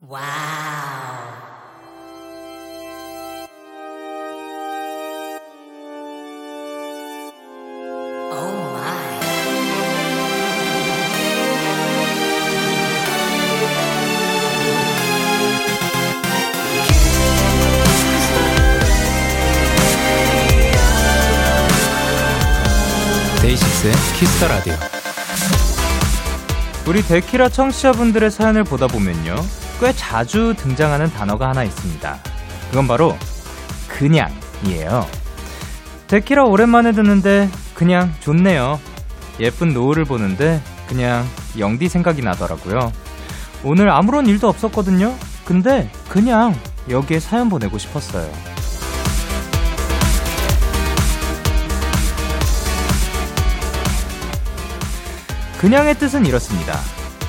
와우. 데이식스의 키스터 라디오. 우리 데키라 청취자분들의 사연을 보다 보면요. 꽤 자주 등장하는 단어가 하나 있습니다. 그건 바로 그냥이에요. 데키라 오랜만에 듣는데 그냥 좋네요. 예쁜 노을을 보는데 그냥 영디 생각이 나더라고요. 오늘 아무런 일도 없었거든요. 근데 그냥 여기에 사연 보내고 싶었어요. 그냥의 뜻은 이렇습니다.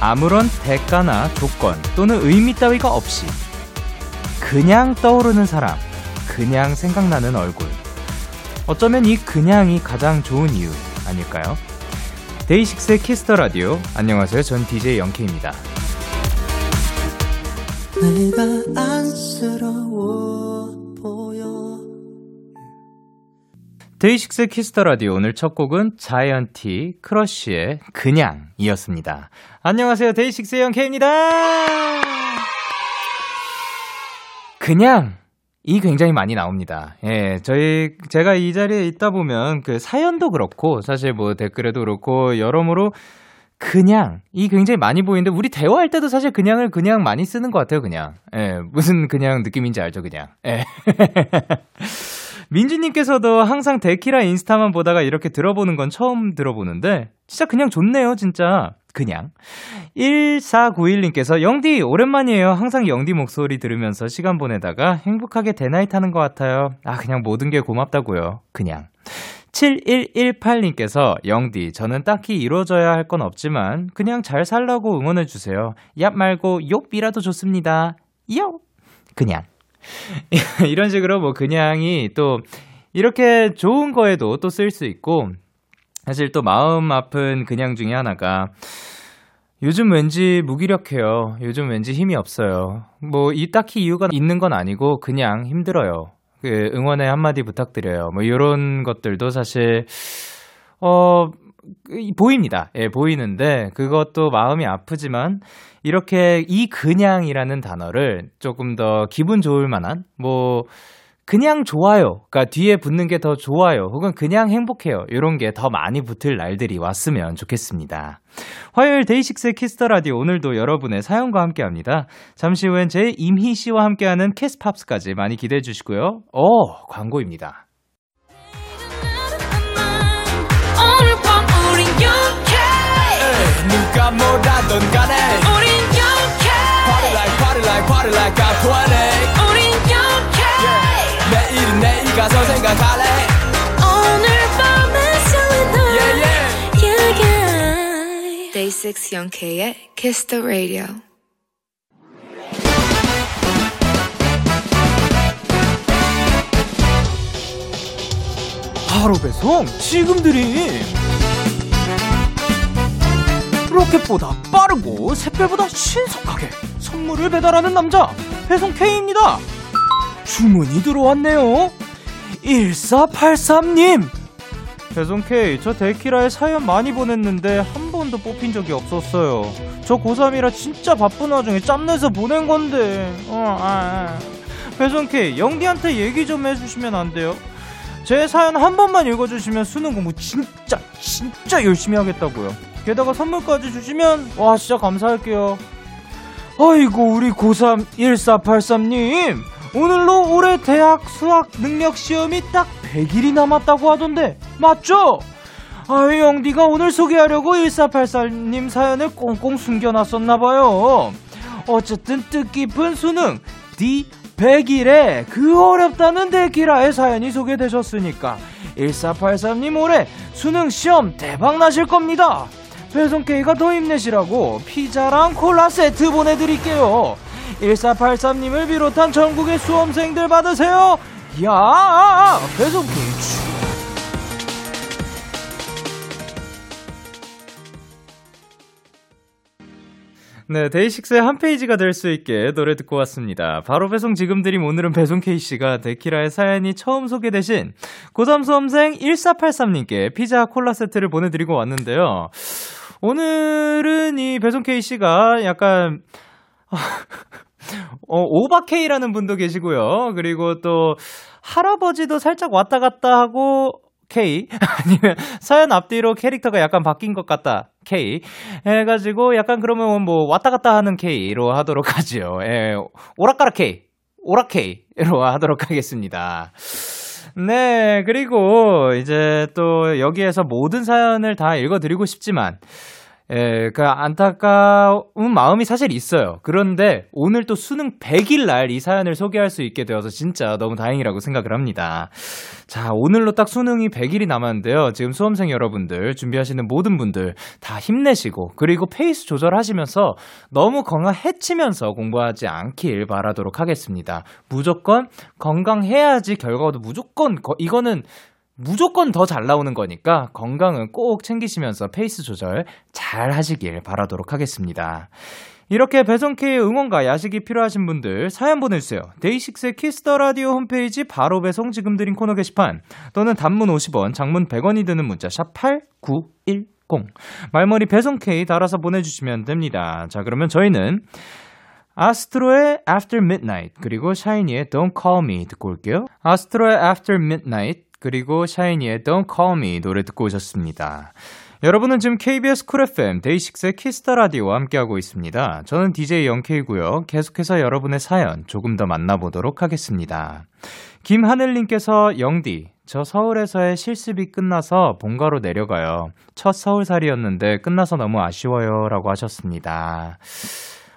아무런 대가나 조건 또는 의미 따위가 없이 그냥 떠오르는 사람, 그냥 생각나는 얼굴. 어쩌면 이 그냥이 가장 좋은 이유 아닐까요? 데이식스의 Kiss the Radio. 안녕하세요. 전 DJ 영케입니다. 내가 안쓰러워 데이식스의 Kiss the Radio 오늘 첫 곡은 자이언티 크러쉬의 그냥이었습니다. 안녕하세요. 데이식스의 영케입니다. 그냥 이 굉장히 많이 나옵니다. 예, 저희 제가 이 자리에 있다 보면 그 사연도 그렇고 사실 뭐 댓글에도 그렇고 여러모로 그냥 이 굉장히 많이 보이는데 우리 대화할 때도 사실 그냥을 그냥 많이 쓰는 것 같아요. 그냥 예, 무슨 그냥 느낌인지 알죠? 그냥 예. 민주님께서도 항상 데키라 인스타만 보다가 이렇게 들어보는 건 처음 들어보는데, 진짜 그냥 좋네요, 진짜. 그냥. 1491님께서, 영디, 오랜만이에요. 항상 영디 목소리 들으면서 시간 보내다가 행복하게 대나잇 하는 것 같아요. 아, 그냥 모든 게 고맙다고요. 그냥. 7118님께서, 영디, 저는 딱히 이루어져야 할 건 없지만, 그냥 잘 살라고 응원해 주세요. 얍 말고 욕이라도 좋습니다. 요! 그냥. 이런 식으로 뭐 그냥이 또 이렇게 좋은 거에도 또 쓸 수 있고 사실 또 마음 아픈 그냥 중에 하나가 요즘 왠지 무기력해요. 요즘 왠지 힘이 없어요. 뭐 이 딱히 이유가 있는 건 아니고 그냥 힘들어요. 그 응원의 한마디 부탁드려요. 뭐 이런 것들도 사실 어 보입니다. 예, 보이는데 그것도 마음이 아프지만 이렇게 이 그냥이라는 단어를 조금 더 기분 좋을 만한 뭐 그냥 좋아요. 그러니까 뒤에 붙는 게 더 좋아요. 혹은 그냥 행복해요. 이런 게 더 많이 붙을 날들이 왔으면 좋겠습니다. 화요일 데이식스의 Kiss the Radio 오늘도 여러분의 사연과 함께 합니다. 잠시 후엔 제 임희 씨와 함께하는 Kiss Pops까지 많이 기대해 주시고요. 어, 광고입니다. 누가 뭐라던 간에 우린 영케 Party like party like party like I'm 20 우린 영케 내일은 내일 가서 생각할래 오늘 밤에 설레는 Yeah yeah yeah Day 6 영케의 Kiss the Radio 바로 배송 지금 드림 로켓보다 빠르고 샛별보다 신속하게 선물을 배달하는 남자 배송 K입니다 주문이 들어왔네요 1483님 배송 K 저 데키라에 사연 많이 보냈는데 한 번도 뽑힌 적이 없었어요 저 고3이라 진짜 바쁜 와중에 짬내서 보낸 건데 어, 아, 아. 배송 K 영디한테 얘기 좀 해주시면 안 돼요? 제 사연 한 번만 읽어주시면 수능 공부 진짜 진짜 열심히 하겠다고요. 게다가 선물까지 주시면 와 진짜 감사할게요. 아이고 우리 고3 1483님 오늘로 올해 대학 수학 능력 시험이 딱 100일이 남았다고 하던데 맞죠? 아이 영디가 오늘 소개하려고 1484님 사연을 꽁꽁 숨겨놨었나봐요. 어쨌든 뜻깊은 수능 D 100일에 그 어렵다는 데키라의 사연이 소개되셨으니까 1483님 올해 수능 시험 대박 나실 겁니다. 배송 K가 더 힘내시라고 피자랑 콜라 세트 보내드릴게요. 1483님을 비롯한 전국의 수험생들 받으세요. 야, 배송 K 주- 네, 데이식스의 한 페이지가 될 수 있게 노래 듣고 왔습니다. 바로 배송 지금 드림 오늘은 배송 K씨가 데키라의 사연이 처음 소개되신 고3 수험생 1483님께 피자 콜라 세트를 보내드리고 왔는데요. 오늘은 이 배송 K씨가 약간, 어, 오바케이라는 분도 계시고요. 그리고 또 할아버지도 살짝 왔다 갔다 하고 K 아니면 사연 앞뒤로 캐릭터가 약간 바뀐 것 같다 K 해가지고 약간 그러면 뭐 왔다 갔다 하는 K로 하도록 하죠. 예, 오락가락 K 오락 K로 하도록 하겠습니다. 네, 그리고 이제 또 여기에서 모든 사연을 다 읽어드리고 싶지만 예, 그 안타까운 마음이 사실 있어요. 그런데 오늘 또 수능 100일 날 이 사연을 소개할 수 있게 되어서 진짜 너무 다행이라고 생각을 합니다. 자, 오늘로 딱 수능이 100일이 남았는데요. 지금 수험생 여러분들, 준비하시는 모든 분들 다 힘내시고, 그리고 페이스 조절하시면서 너무 건강 해치면서 공부하지 않길 바라도록 하겠습니다. 무조건 건강해야지 결과도 무조건, 거, 이거는 무조건 더 잘 나오는 거니까 건강은 꼭 챙기시면서 페이스 조절 잘 하시길 바라도록 하겠습니다. 이렇게 배송K의 응원과 야식이 필요하신 분들 사연 보내주세요. 데이식스의 Kiss the Radio 홈페이지 바로 배송 지금 드린 코너 게시판 또는 단문 50원, 장문 100원이 드는 문자 샵 8910 말머리 배송K 달아서 보내주시면 됩니다. 자 그러면 저희는 아스트로의 After Midnight 그리고 샤이니의 Don't Call Me 듣고 올게요. 아스트로의 After Midnight 그리고 샤이니의 Don't Call Me 노래 듣고 오셨습니다. 여러분은 지금 KBS Cool FM 데이식스의 Kiss the Radio와 함께하고 있습니다. 저는 DJ 영케이고요. 계속해서 여러분의 사연 조금 더 만나보도록 하겠습니다. 김하늘님께서 영디, 저 서울에서의 실습이 끝나서 본가로 내려가요. 첫 서울살이였는데 끝나서 너무 아쉬워요. 라고 하셨습니다.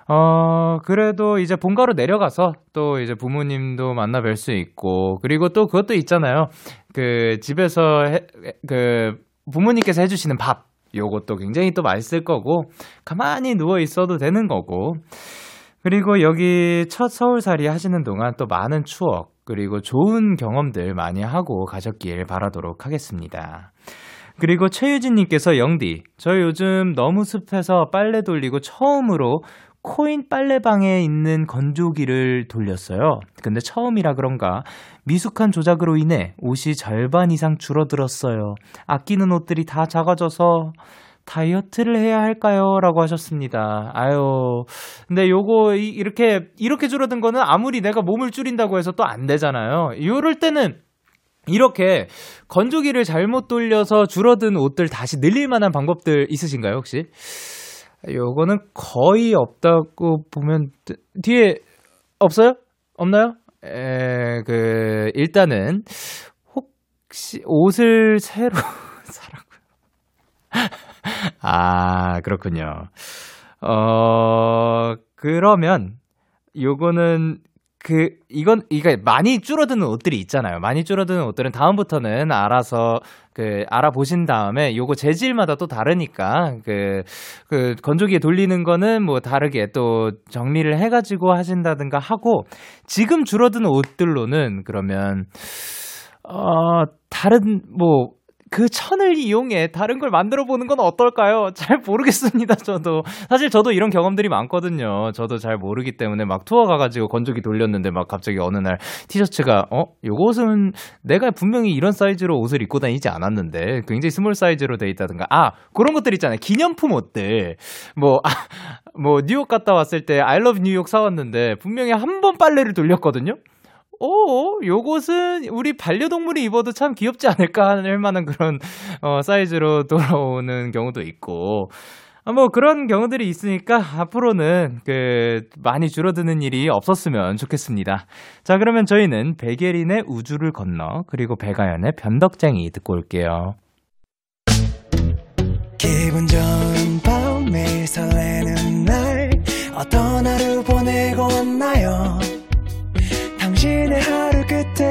어, 그래도 이제 본가로 내려가서 또 이제 부모님도 만나 뵐 수 있고, 그리고 또 그것도 있잖아요. 그 집에서 해, 그 부모님께서 해주시는 밥 요것도 굉장히 또 맛있을 거고 가만히 누워 있어도 되는 거고 그리고 여기 첫 서울살이 하시는 동안 또 많은 추억 그리고 좋은 경험들 많이 하고 가셨길 바라도록 하겠습니다. 그리고 최유진님께서 영디, 저 요즘 너무 습해서 빨래 돌리고 처음으로 코인 빨래방에 있는 건조기를 돌렸어요. 근데 처음이라 그런가 미숙한 조작으로 인해 옷이 절반 이상 줄어들었어요. 아끼는 옷들이 다 작아져서 다이어트를 해야 할까요? 라고 하셨습니다. 아유. 근데 요거, 이, 이렇게, 이렇게 줄어든 거는 아무리 내가 몸을 줄인다고 해서 또 안 되잖아요. 요럴 때는 이렇게 건조기를 잘못 돌려서 줄어든 옷들 다시 늘릴 만한 방법들 있으신가요, 혹시? 요거는 거의 없다고 보면, 뒤에 없어요? 없나요? 에, 그, 일단은, 혹시 옷을 새로 사라고요? 아, 그렇군요. 어, 그러면, 요거는, 그, 이건, 이게 많이 줄어드는 옷들이 있잖아요. 많이 줄어드는 옷들은 다음부터는 알아서, 그, 알아보신 다음에 요거 재질마다 또 다르니까, 그, 그, 건조기에 돌리는 거는 뭐 다르게 또 정리를 해 가지고 하신다든가 하고, 지금 줄어드는 옷들로는 그러면, 어, 다른, 뭐, 그 천을 이용해 다른 걸 만들어 보는 건 어떨까요? 잘 모르겠습니다, 저도. 사실 저도 이런 경험들이 많거든요. 저도 잘 모르기 때문에 막 투어 가가지고 건조기 돌렸는데 막 갑자기 어느 날 티셔츠가, 어? 요것은 내가 분명히 이런 사이즈로 옷을 입고 다니지 않았는데 굉장히 small 사이즈로 돼 있다든가. 아, 그런 것들 있잖아요. 기념품 옷들. 뭐, 아, 뭐, 뉴욕 갔다 왔을 때 I love New York 사왔는데 분명히 한 번 빨래를 돌렸거든요? 오, 요것은 우리 반려동물이 입어도 참 귀엽지 않을까 할 만한 그런 어, 사이즈로 돌아오는 경우도 있고. 아, 뭐 그런 경우들이 있으니까 앞으로는 그 많이 줄어드는 일이 없었으면 좋겠습니다. 자, 그러면 저희는 백예린의 우주를 건너 그리고 백아연의 변덕쟁이 듣고 올게요. 기분 좋은 밤 매일 설레는 날 어떤 하루 보내고 왔나요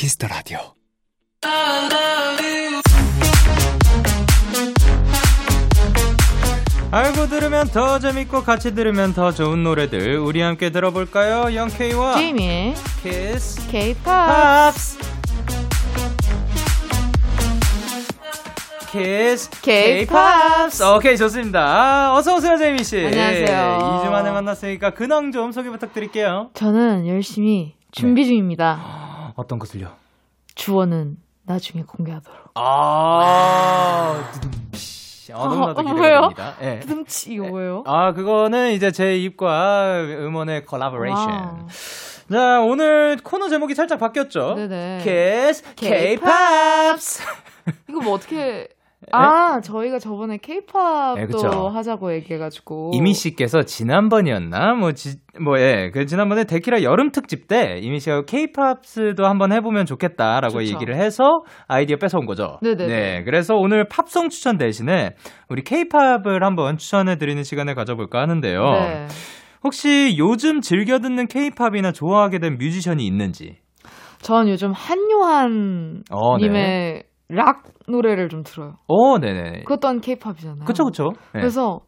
키스터 라디오. 알고 들으면 더 재밌고 같이 들으면 더 좋은 노래들 우리 함께 들어볼까요? 영케이와 제이미의 Kiss K-pop Pops Kiss K-Pops. 오케이 좋습니다 아, 어서 오세요 제이미 씨 안녕하세요. 2주 만에 만났으니까 근황 좀 소개 부탁드릴게요 저는 열심히 준비 중입니다. 어떤 것을요? 주어는 나중에 공개하도록. 아. 어, 너무나도 어, 기대가 뭐예요? 됩니다 예. 이거 뭐예요? 아 그거는 이제 제 입과 음원의 콜라보레이션. 자 오늘 코너 제목이 살짝 바뀌었죠 네네. 키스 K-pop. K-pops 이거 뭐 어떻게? 아 저희가 저번에 K-팝도 네, 그쵸. 하자고 얘기해가지고 이미 씨께서 지난번이었나 뭐뭐예 그 지난번에 데키라 여름 특집 때 이미 씨가 케이팝스도 한번 해보면 좋겠다라고 좋죠. 얘기를 해서 아이디어 뺏어온 거죠. 네네네. 네, 그래서 오늘 팝송 추천 대신에 우리 케이팝을 한번 추천해 드리는 시간을 가져볼까 하는데요. 네. 혹시 요즘 즐겨 듣는 케이팝이나 좋아하게 된 뮤지션이 있는지? 전 요즘 한요한 어, 네. 님의 락 노래를 좀 들어요. 어, 네네. 그것도 한 K-팝이잖아요. 그쵸 그쵸. 네. 그래서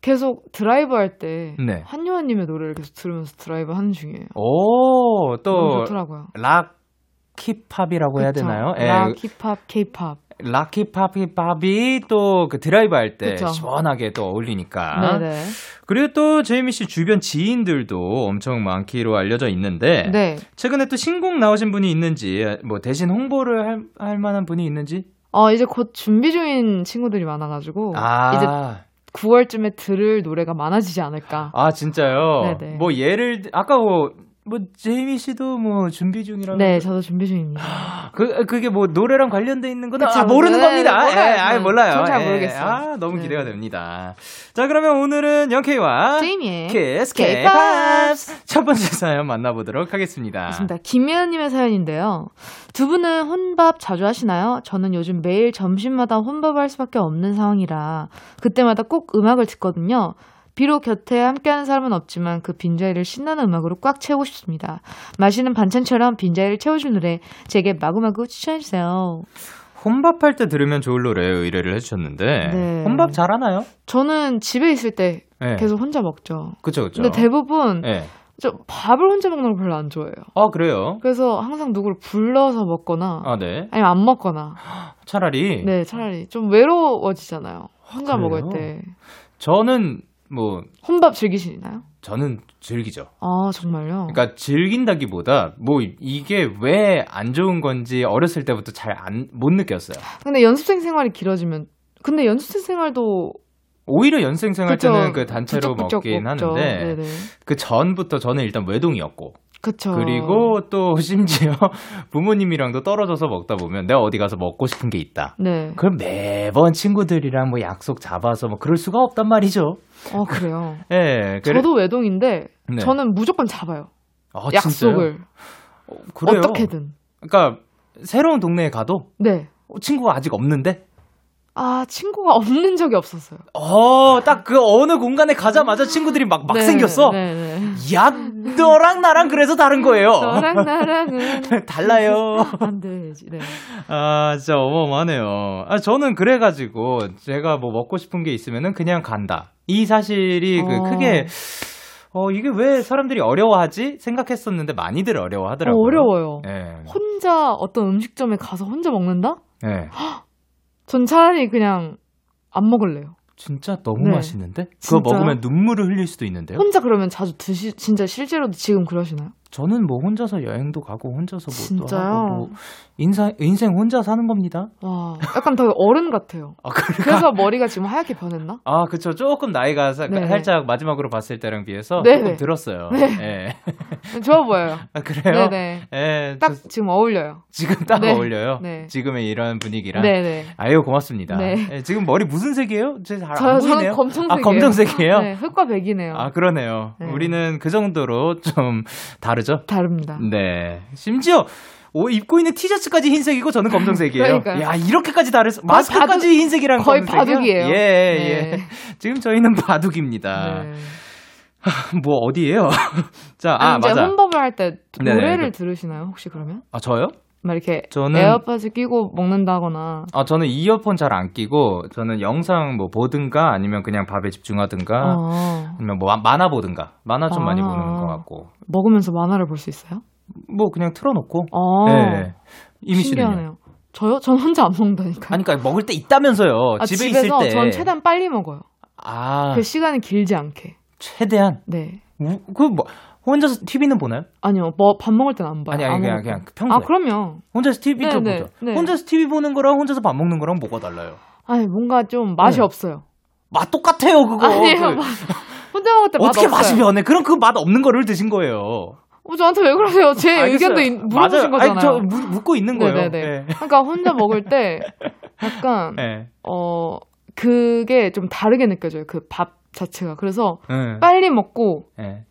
계속 드라이브 할때 네. 한요한님의 노래를 계속 들으면서 드라이브 하는 중이에요. 오, 또 좋더라고요. 락 힙합이라고 해야? 되나요? 예, 락, 힙합, 케이팝. 락힙합힙합이 또그 드라이브 할 때. 시원하게 또 어울리니까. 네네. 그리고 또 제이미 씨 주변 지인들도 엄청 많기로 알려져 있는데 네. 최근에 또 신곡 나오신 분이 있는지 뭐 대신 홍보를 할, 할 만한 분이 있는지? 어, 이제 곧 준비 중인 친구들이 많아가지고. 아, 이제 9월쯤에 들을 노래가 많아지지 않을까. 아 진짜요? 네네. 뭐 예를 들- 아까 뭐, 뭐 제이미 씨도 뭐 준비 중이라고 네, 저도 준비 중입니다. 그 그게 뭐 노래랑 관련돼 있는 건 그쵸, 아, 모르는 네, 겁니다. 네, 몰라요, 예, 아. 몰라요. 잘 예. 모르겠어요. 아, 너무 네. 기대가 됩니다. 자, 그러면 오늘은 영케이와 제이미의 키스. K-pop 첫 번째 사연 만나보도록 하겠습니다. 맞습니다. 김혜연님의 사연인데요. 두 분은 혼밥 자주 하시나요? 저는 요즘 매일 점심마다 혼밥을 할 수밖에 없는 상황이라 그때마다 꼭 음악을 듣거든요. 비록 곁에 함께하는 사람은 없지만 그 빈자리를 신나는 음악으로 꽉 채우고 싶습니다. 마시는 반찬처럼 빈자리를 채워줄 노래 제게 마구마구 추천해주세요. 혼밥할 때 들으면 좋을 노래 의뢰를 해주셨는데 네. 혼밥 잘하나요? 저는 집에 있을 때 네. 계속 혼자 먹죠. 그쵸 그쵸. 근데 대부분 네. 저 밥을 혼자 먹는 걸 별로 안 좋아해요. 아 그래요? 그래서 항상 누구를 불러서 먹거나 아 네. 아니면 안 먹거나 차라리 네 차라리 좀 외로워지잖아요. 혼자 그래요? 먹을 때 저는 뭐 혼밥 즐기시나요? 저는 즐기죠. 아 정말요? 그러니까 즐긴다기보다 뭐 이게 왜 안 좋은 건지 어렸을 때부터 잘 안 못 느꼈어요. 근데 연습생 생활이 길어지면 근데 연습생 생활도 오히려 연생 생활 그쵸, 때는 그 단체로 부쩍부쩍 먹긴 먹죠. 하는데 네네. 그 전부터 저는 일단 외동이었고 그쵸. 그리고 또 심지어 부모님이랑도 떨어져서 먹다 보면 내가 어디 가서 먹고 싶은 게 있다. 네. 그럼 매번 친구들이랑 뭐 약속 잡아서 뭐 그럴 수가 없단 말이죠. 어 그래요. 예. 그래- 저도 외동인데 네. 저는 무조건 잡아요. 아, 약속을? 어, 그래요? 어떻게든. 그러니까 새로운 동네에 가도 네. 어, 친구가 아직 없는데 아 친구가 없는 적이 없었어요. 어, 딱 그 어느 공간에 가자마자 친구들이 막, 막 네, 생겼어. 네, 네. 야, 너랑 나랑 그래서 다른 거예요. 너랑 나랑은 달라요. 안 되지. 네. 아, 진짜 어마어마하네요. 아, 저는 그래가지고, 제가 뭐 먹고 싶은 게 있으면은 그냥 간다. 이 사실이 그 어. 크게, 어, 이게 왜 사람들이 어려워하지? 생각했었는데 많이들 어, 어려워하더라고요. 어 려워요. 예. 혼자 어떤 음식점에 가서 혼자 먹는다? 예. 전 차라리 그냥 안 먹을래요. 진짜 너무 네. 맛있는데? 그거 진짜요? 먹으면 눈물을 흘릴 수도 있는데요? 혼자 그러면 자주 드시, 진짜 실제로도 지금 그러시나요? 저는 뭐 혼자서 여행도 가고, 혼자서 뭐도 진짜요? 하고, 뭐, 인사, 인생 혼자 사는 겁니다. 와, 약간 더 어른 같아요. 아, 그래? 그래서 머리가 지금 하얗게 변했나? 아, 그쵸. 조금 나이가 사- 네. 살짝 마지막으로 봤을 때랑 비해서 네네. 조금 들었어요. 네. 예. 좋아 보여요. 아, 그래요? 네네. 예. 딱 저- 지금 어울려요. 지금 딱 네. 어울려요. 네. 지금의 이런 분위기랑. 네네. 아유, 고맙습니다. 네. 예, 지금 머리 무슨 색이에요? 제잘안 저, 보이네요. 검정색이에요. 아, 검정색이에요? 네, 흑과 백이네요. 아, 그러네요. 네. 우리는 그 정도로 좀 다 르죠? 다릅니다. 네. 심지어 옷 입고 있는 티셔츠까지 흰색이고 저는 검정색이에요. 그러니까요. 야, 이렇게까지 다를 수 마스크까지 바둑- 흰색이랑 거의 검정색이요? 바둑이에요. 예, 예. 네. 지금 저희는 바둑입니다. 네. 뭐 어디예요? 자, 아, 이제 맞아. 혼밥을 할때 네네, 노래를 그- 들으시나요? 혹시 그러면? 아, 저요? 막 이렇게 저는- 에어팟을 끼고 먹는다거나 아, 저는 이어폰 잘 안 끼고, 저는 영상 뭐 보든가, 아니면 그냥 밥에 집중하든가, 어, 아니면 뭐 만화 보든가. 만화 좀 많이 아. 보는 것 같고. 먹으면서 만화를 볼 수 있어요? 뭐 그냥 틀어놓고. 어, 네. 이미? 신기하네요. 저요? 전 혼자 안 먹는다니까요. 아니, 그러니까 먹을 때 있다면서요. 아, 집에 있을 때. 전 최대한 빨리 먹어요. 아, 그 시간이 길지 않게. 최대한. 네. 우- 그 뭐, 혼자서 TV는 보나요? 아니요, 뭐 밥 먹을 땐 안 봐요. 아니, 아니, 안 그냥, 그냥 땐. 평소에. 아, 그럼요. 혼자서 TV 좀 네, 보죠. 네, 네. 혼자서 TV 보는 거랑 혼자서 밥 먹는 거랑 뭐가 달라요? 아니, 뭔가 좀 맛이 네. 없어요. 맛 똑같아요, 그거. 아니에요. 그- 맛- 혼자 먹을 때맛 어떻게. 맛이 변해? 그럼 그 맛 없는 거를 드신 거예요. 어, 저한테 왜 그러세요? 제 알겠어요. 의견도 이- 물어보신 맞아요. 아니, 거잖아요. 저 묻- 묻고 있는 거예요. 네. 그러니까 혼자 먹을 때 약간 네. 어 그게 좀 다르게 느껴져요. 그 밥 자체가. 그래서 네. 빨리 먹고 네.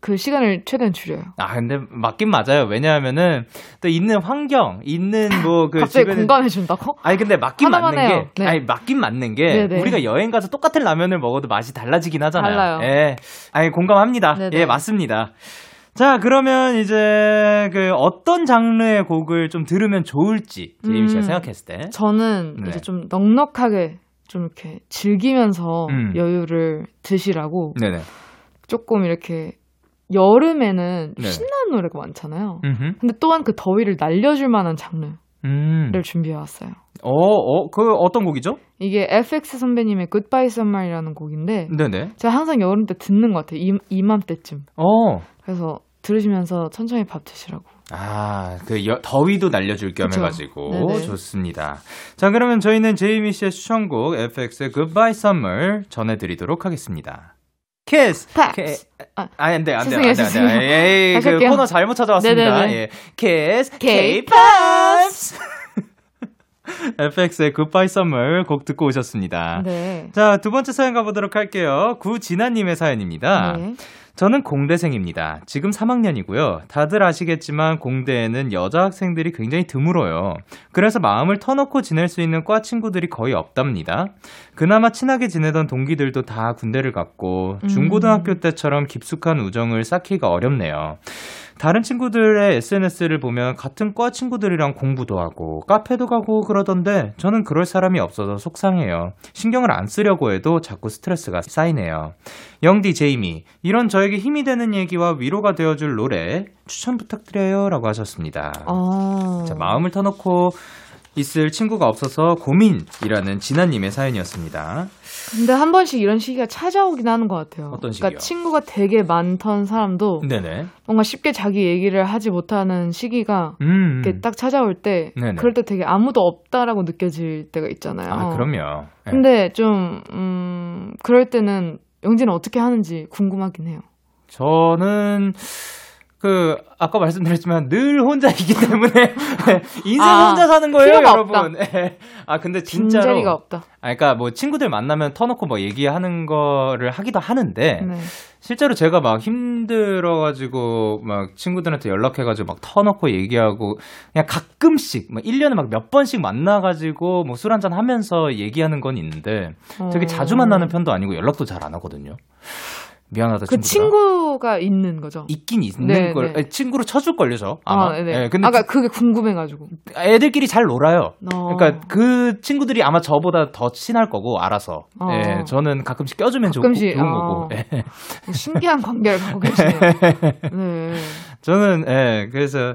그 시간을 최대한 줄여요. 아 근데 맞긴 맞아요. 왜냐하면은 또 있는 환경, 있는 뭐 그 갑자기 주변에 공감해 준다고? 아니 근데 맞긴 맞는 해요. 게 네. 아니 맞긴 맞는 게 네네. 우리가 여행 가서 똑같은 라면을 먹어도 맛이 달라지긴 하잖아요. 달라요. 예. 아니 공감합니다. 네네. 예, 맞습니다. 자, 그러면 이제 그 어떤 장르의 곡을 좀 들으면 좋을지 제임 씨가 음. 생각했을 때. 저는 네. 이제 좀 넉넉하게 좀 이렇게 즐기면서 음. 여유를 드시라고 네네. 조금 이렇게 여름에는 네. 신나는 노래가 많잖아요. 음흠. 근데 또한 그 더위를 날려줄 만한 장르를 음. 준비해 왔어요. 어, 어, 그 어떤 곡이죠? 이게 FX 선배님의 Goodbye Summer이라는 곡인데 네네. 제가 항상 여름 때 듣는 것 같아요. 이, 이맘때쯤. 어. 그래서 들으시면서 천천히 밥 드시라고. 아, 그 여- 더위도 날려줄 겸 그쵸. 해가지고 네네. 좋습니다. 자, 그러면 저희는 제이미 씨의 추천곡 FX의 Goodbye Summer 전해드리도록 하겠습니다. 키스. 팝스. 아, 아, 안 돼, 안 돼, 안 돼, 안. 돼. 에이, 그. 코너 잘못 찾아왔습니다. 예. 키스, K-POPs. FX의 Goodbye Summer 곡 듣고 오셨습니다. 네. 자, 두 번째 사연 가보도록 할게요. 구진아님의 사연입니다. 네. 저는 공대생입니다. 지금 3학년이고요. 다들 아시겠지만 공대에는 여자 학생들이 굉장히 드물어요. 그래서 마음을 터놓고 지낼 수 있는 과 친구들이 거의 없답니다. 그나마 친하게 지내던 동기들도 다 군대를 갔고 중고등학교 때처럼 깊숙한 우정을 쌓기가 어렵네요. 다른 친구들의 SNS를 보면 같은 과 친구들이랑 공부도 하고 카페도 가고 그러던데 저는 그럴 사람이 없어서 속상해요. 신경을 안 쓰려고 해도 자꾸 스트레스가 쌓이네요. 영디 제이미 이런 저에게 힘이 되는 얘기와 위로가 되어줄 노래 추천 부탁드려요 라고 하셨습니다. 어. 자, 마음을 터놓고 있을 친구가 없어서 고민이라는 진아님의 사연이었습니다. 근데 한 번씩 이런 시기가 찾아오긴 하는 것 같아요. 어떤 시기요? 그러니까 친구가 되게 많던 사람도 네네. 뭔가 쉽게 자기 얘기를 하지 못하는 시기가 음. 이렇게 딱 찾아올 때 네네. 그럴 때 되게 아무도 없다라고 느껴질 때가 있잖아요. 아, 그럼요. 네. 근데 좀 음, 그럴 때는 영진은 어떻게 하는지 궁금하긴 해요. 저는 그 아까 말씀드렸지만 늘 혼자이기 때문에 인생 아, 혼자 사는 거예요, 여러분. 예. 아 근데 진짜로 빈자리가 없다. 아 그러니까 뭐 친구들 만나면 터놓고 뭐 얘기하는 거를 하기도 하는데 네. 실제로 제가 막 힘들어 가지고 막 친구들한테 연락해 가지고 막 터놓고 얘기하고 그냥 가끔씩 막 1년에 막 몇 번씩 만나 가지고 뭐 술 한잔 하면서 얘기하는 건 있는데 되게 어. 자주 만나는 편도 아니고 연락도 잘 안 하거든요. 미안하다 그 친구들아. 친구가 있는 거죠. 있긴 있는 네, 걸 네. 친구로 쳐줄 걸요 저 아마 아, 네. 예, 근데 아까 그게 궁금해가지고. 애들끼리 잘 놀아요 어. 그러니까 그 친구들이 아마 저보다 더 친할 거고 알아서 어. 예, 저는 가끔씩 껴주면 좋, 가끔씩, 좋은 어. 거고 예. 신기한 관계를 갖고 계시네요. 네. 저는 예 그래서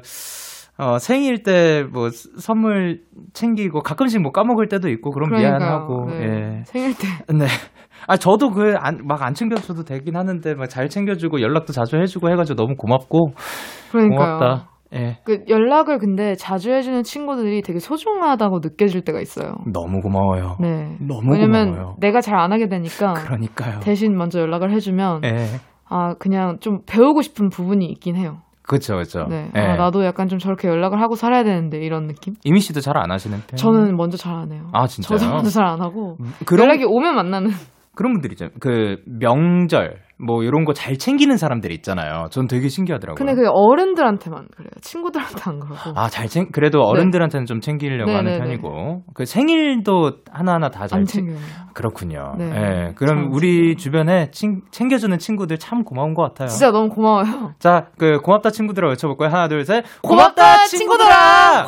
어, 생일 때 뭐 선물 챙기고 가끔씩 뭐 까먹을 때도 있고 그럼 그러니까요. 미안하고 네. 예. 생일 때. 네. 아 저도 그 막 안 챙겨줘도 되긴 하는데 막 잘 챙겨주고 연락도 자주 해주고 해가지고 너무 고맙고 그러니까요. 고맙다. 예. 그 연락을 근데 자주 해주는 친구들이 되게 소중하다고 느껴질 때가 있어요. 너무 고마워요. 네. 너무 왜냐면 고마워요. 내가 잘 안 하게 되니까 그러니까요. 대신 먼저 연락을 해주면 예. 아 그냥 좀 배우고 싶은 부분이 있긴 해요. 그렇죠, 그렇죠. 네. 예. 아, 나도 약간 좀 저렇게 연락을 하고 살아야 되는데 이런 느낌? 이미 씨도 잘 안 하시는 편? 저는 먼저 잘 안 해요. 아 진짜요? 저도 먼저 잘 안 하고 그런 연락이 오면 만나는. 그런 분들 있잖아요. 그 명절 뭐 이런 거 잘 챙기는 사람들 있잖아요. 전 되게 신기하더라고요. 근데 그게 어른들한테만 그래요. 친구들한테 안 그러고. 아, 잘 챙, 그래도 어른들한테는 좀 챙기려고 네, 하는 네, 네. 편이고. 그 생일도 하나하나 다잘안 챙, 챙겨요. 그렇군요. 네. 예. 그럼 참 우리 주변에 친, 챙겨주는 친구들 참 고마운 것 같아요. 진짜 너무 고마워요. 자, 그 고맙다 친구들아 외쳐 볼까요? 하나, 둘, 셋. 고맙다, 친구들아! 자,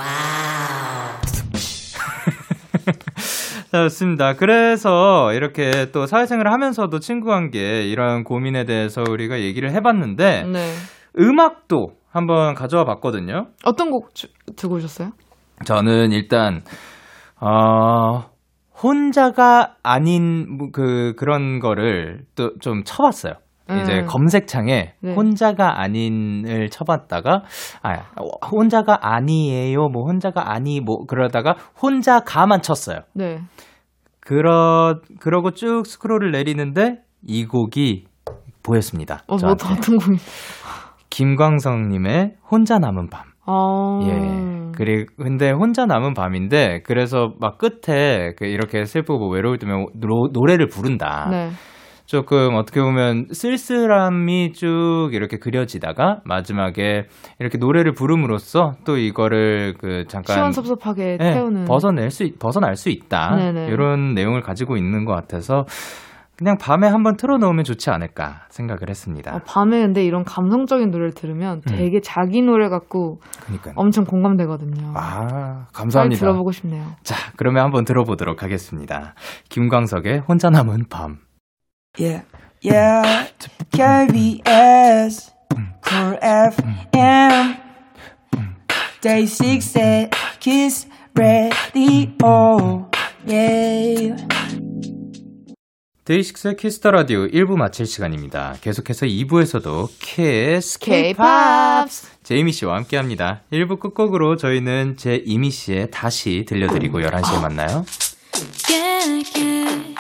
좋습니다. 그래서 이렇게 또 사회생활을 하면서도 친구 관계 이런 고민에 대해서 우리가 얘기를 해봤는데 네. 음악도 한번 가져와 봤거든요. 어떤 곡 주, 두고 오셨어요? 저는 일단 어 혼자가 아닌 뭐그 그런 거를 또 좀 쳐봤어요. 이제 음. 검색창에 네. 혼자가 아닌을 쳐봤다가 아 혼자가 아니에요 뭐 혼자가 아니 뭐 그러다가 혼자가만 쳤어요. 네. 그러 그러고 쭉 스크롤을 내리는데 이 곡이 보였습니다. 어, 뭐 저한테. 어떤 곡이? 김광석님의 혼자 남은 밤. 아. 예. 그리 근데 혼자 남은 밤인데 그래서 막 끝에 그 이렇게 슬프고 외로울 때면 노, 노래를 부른다. 네. 조금 어떻게 보면 쓸쓸함이 쭉 이렇게 그려지다가 마지막에 이렇게 노래를 부름으로써 또 이거를 그 잠깐 시원섭섭하게 예, 태우는. 벗어낼 수 있- 벗어날 수 있다. 네네. 이런 내용을 가지고 있는 것 같아서 그냥 밤에 한번 틀어놓으면 좋지 않을까 생각을 했습니다. 어, 밤에 근데 이런 감성적인 노래를 들으면 음. 되게 자기 노래 같고 그러니까 엄청 공감되거든요. 아 감사합니다. 들어보고 싶네요. 자, 그러면 한번 들어보도록 하겠습니다. 김광석의 혼자 남은 밤. Yeah, yeah, KBS, Cool FM, Day 6 Kiss Radio, yeah. 데이식스의 키스터 라디오 1부 마칠 시간입니다. 계속해서 2부에서도 키스 K-POPs. 제이미 씨와 함께 합니다. 1부 끝곡으로 저희는 제이미 씨의 다시 들려드리고 11시에 만나요. Yeah, yeah,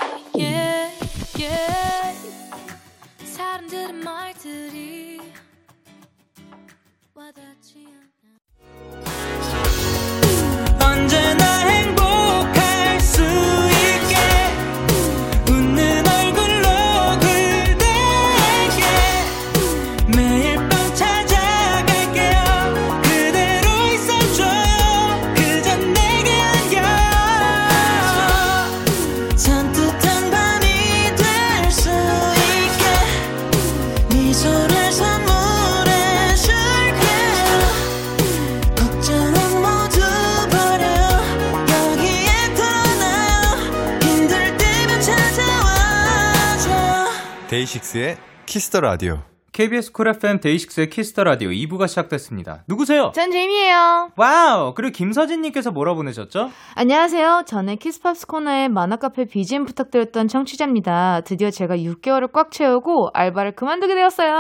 데이식스의 키스터 라디오. KBS 쿨 FM 데이식스의 키스터 라디오 2부가 시작됐습니다. 누구세요? 전 제이미예요. 와우! 그리고 김서진님께서 뭐라 보내셨죠? 안녕하세요. 저는 키스팝스 코너에 만화카페 BGM 부탁드렸던 청취자입니다. 드디어 제가 6개월을 꽉 채우고 알바를 그만두게 되었어요.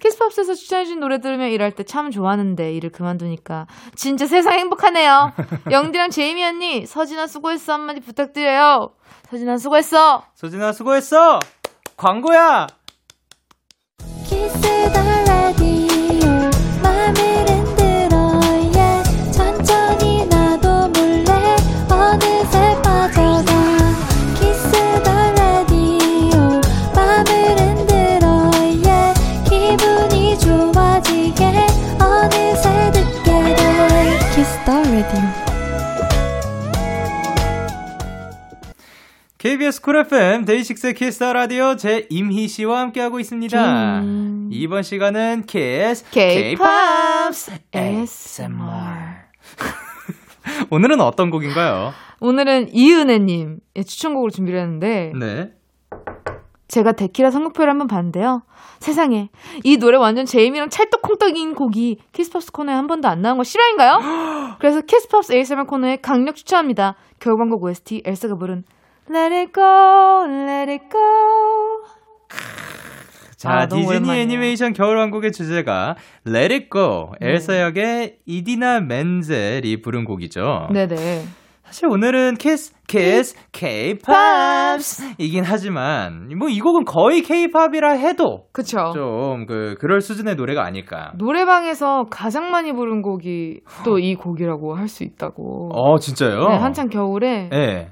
키스팝스에서 추천해준 노래 들으며 일할 때 참 좋아하는데 일을 그만두니까 진짜 세상 행복하네요. 영디랑 제이미 언니 서진아 수고했어 한마디 부탁드려요. 서진아 수고했어. 서진아 수고했어! 광고야! 키스 더 라디오 KBS 쿨 FM 데이식스의 키스터 라디오 제이미 씨와 함께하고 있습니다. 음. 이번 시간은 키스 K-POPs ASMR. 오늘은 어떤 곡인가요? 오늘은 이은혜님의 추천곡을 준비를 했는데 네. 제가 데키라 선곡표를 한번 봤는데요. 세상에 이 노래 완전 제이미랑 찰떡콩떡인 곡이 키스팝스 코너에 한 번도 안 나온 거 실화인가요? 그래서 키스팝스 ASMR 코너에 강력 추천합니다. 겨울왕국 OST 엘사가 부른 Let it go, let it go. 자, 아, 디즈니 오랜만이에요. 애니메이션 겨울왕국의 주제가 Let It Go, 네. 엘사 역의 이디나 멘젤이 부른 곡이죠. 네네. 사실 오늘은 키스, 키스, K-POPs 이긴 하지만 뭐 이 곡은 거의 K-POP이라 해도 그쵸. 좀 그 그럴 수준의 노래가 아닐까. 노래방에서 가장 많이 부른 곡이 또 이 곡이라고 할 수 있다고. 어, 진짜요? 네, 한창 겨울에 예. 네,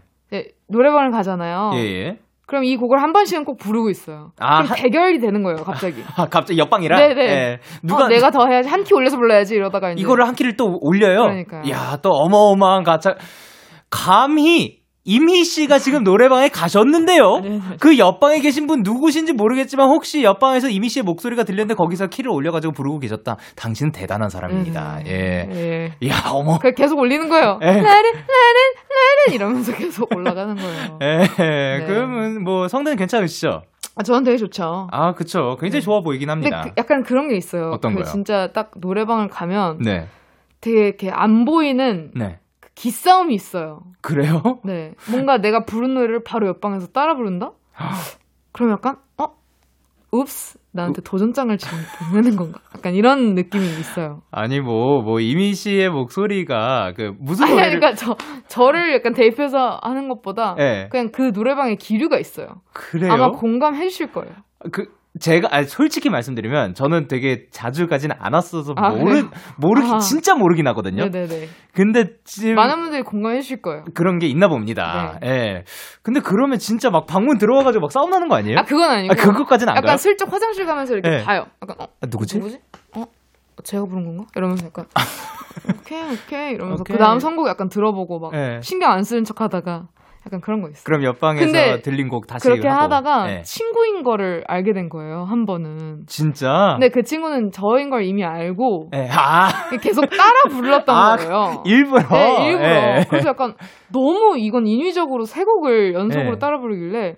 노래방을 가잖아요. 예, 예. 그럼 이 곡을 한 번씩은 꼭 부르고 있어요. 아, 그럼 한- 대결이 되는 거예요, 갑자기. 아, 갑자기 옆방이라? 네네. 예. 누가 어, 내가 더 해야지 한 키 올려서 불러야지 이러다가 이제 이거를 한 키를 또 올려요. 그러니까요. 야, 또 어마어마한 가차. 감히 임희 씨가 지금 노래방에 가셨는데요. 네, 그 옆방에 계신 분 누구신지 모르겠지만 혹시 옆방에서 임희 씨의 목소리가 들렸는데 거기서 키를 올려가지고 부르고 계셨다. 당신은 대단한 사람입니다. 예. 예. 야, 어머. 그 계속 올리는 거예요. 예. 나는 나는 나는 이러면서 계속 올라가는 거예요. 예. 그러면 뭐 성대는 괜찮으시죠? 아, 저는 되게 좋죠. 아, 그쵸. 굉장히 좋아 보이긴 근데 합니다. 그 약간 그런 게 있어요. 어떤 그 거요? 진짜 딱 노래방을 가면 네. 되게 이렇게 안 보이는 네. 그 기싸움이 있어요. 그래요? 네. 뭔가 내가 부른 노래를 바로 옆방에서 따라 부른다? 그럼 약간, 어? 읍스? 나한테 도전장을 지금 보내는 건가? 약간 이런 느낌이 있어요. 아니, 뭐, 뭐, 이미 씨의 목소리가 그 무슨 아니, 노래를. 그러니까 저, 저를 약간 대입해서 하는 것보다 예. 그냥 그 노래방에 기류가 있어요. 그래요? 아마 공감해 주실 거예요. 그 제가 아니, 솔직히 말씀드리면 저는 되게 자주 가지는 않았어서 아, 모르 그래요? 모르기 아. 진짜 모르긴 하거든요. 네네네. 근데 지금 많은 분들이 공감해 주실 거예요. 그런 게 있나 봅니다. 예. 근데 그러면 진짜 막 방문 들어와 가지고 막 싸움 나는 거 아니에요? 아, 그건 아니고. 아, 그것까지는 안 약간 가요? 슬쩍 화장실 가면서 이렇게 네. 봐요. 약간, 어? 아, 누구지? 누구지? 어? 제가 부른 건가? 이러면서 약간 오케이 오케이 이러면서. 그 다음 선곡 약간 들어보고 막 네. 신경 안 쓰는 척 하다가 약간 그런 거 있어요. 그럼 옆방에서 들린 곡 다시 그렇게 하고. 하다가 예. 친구인 거를 알게 된 거예요 한 번은. 진짜. 근데 그 친구는 저인 걸 이미 알고 예. 아 계속 따라 불렀던 아, 거예요. 일부러. 네, 일부러. 예. 그래서 약간 너무 이건 인위적으로 세 곡을 연속으로 예. 따라 부르길래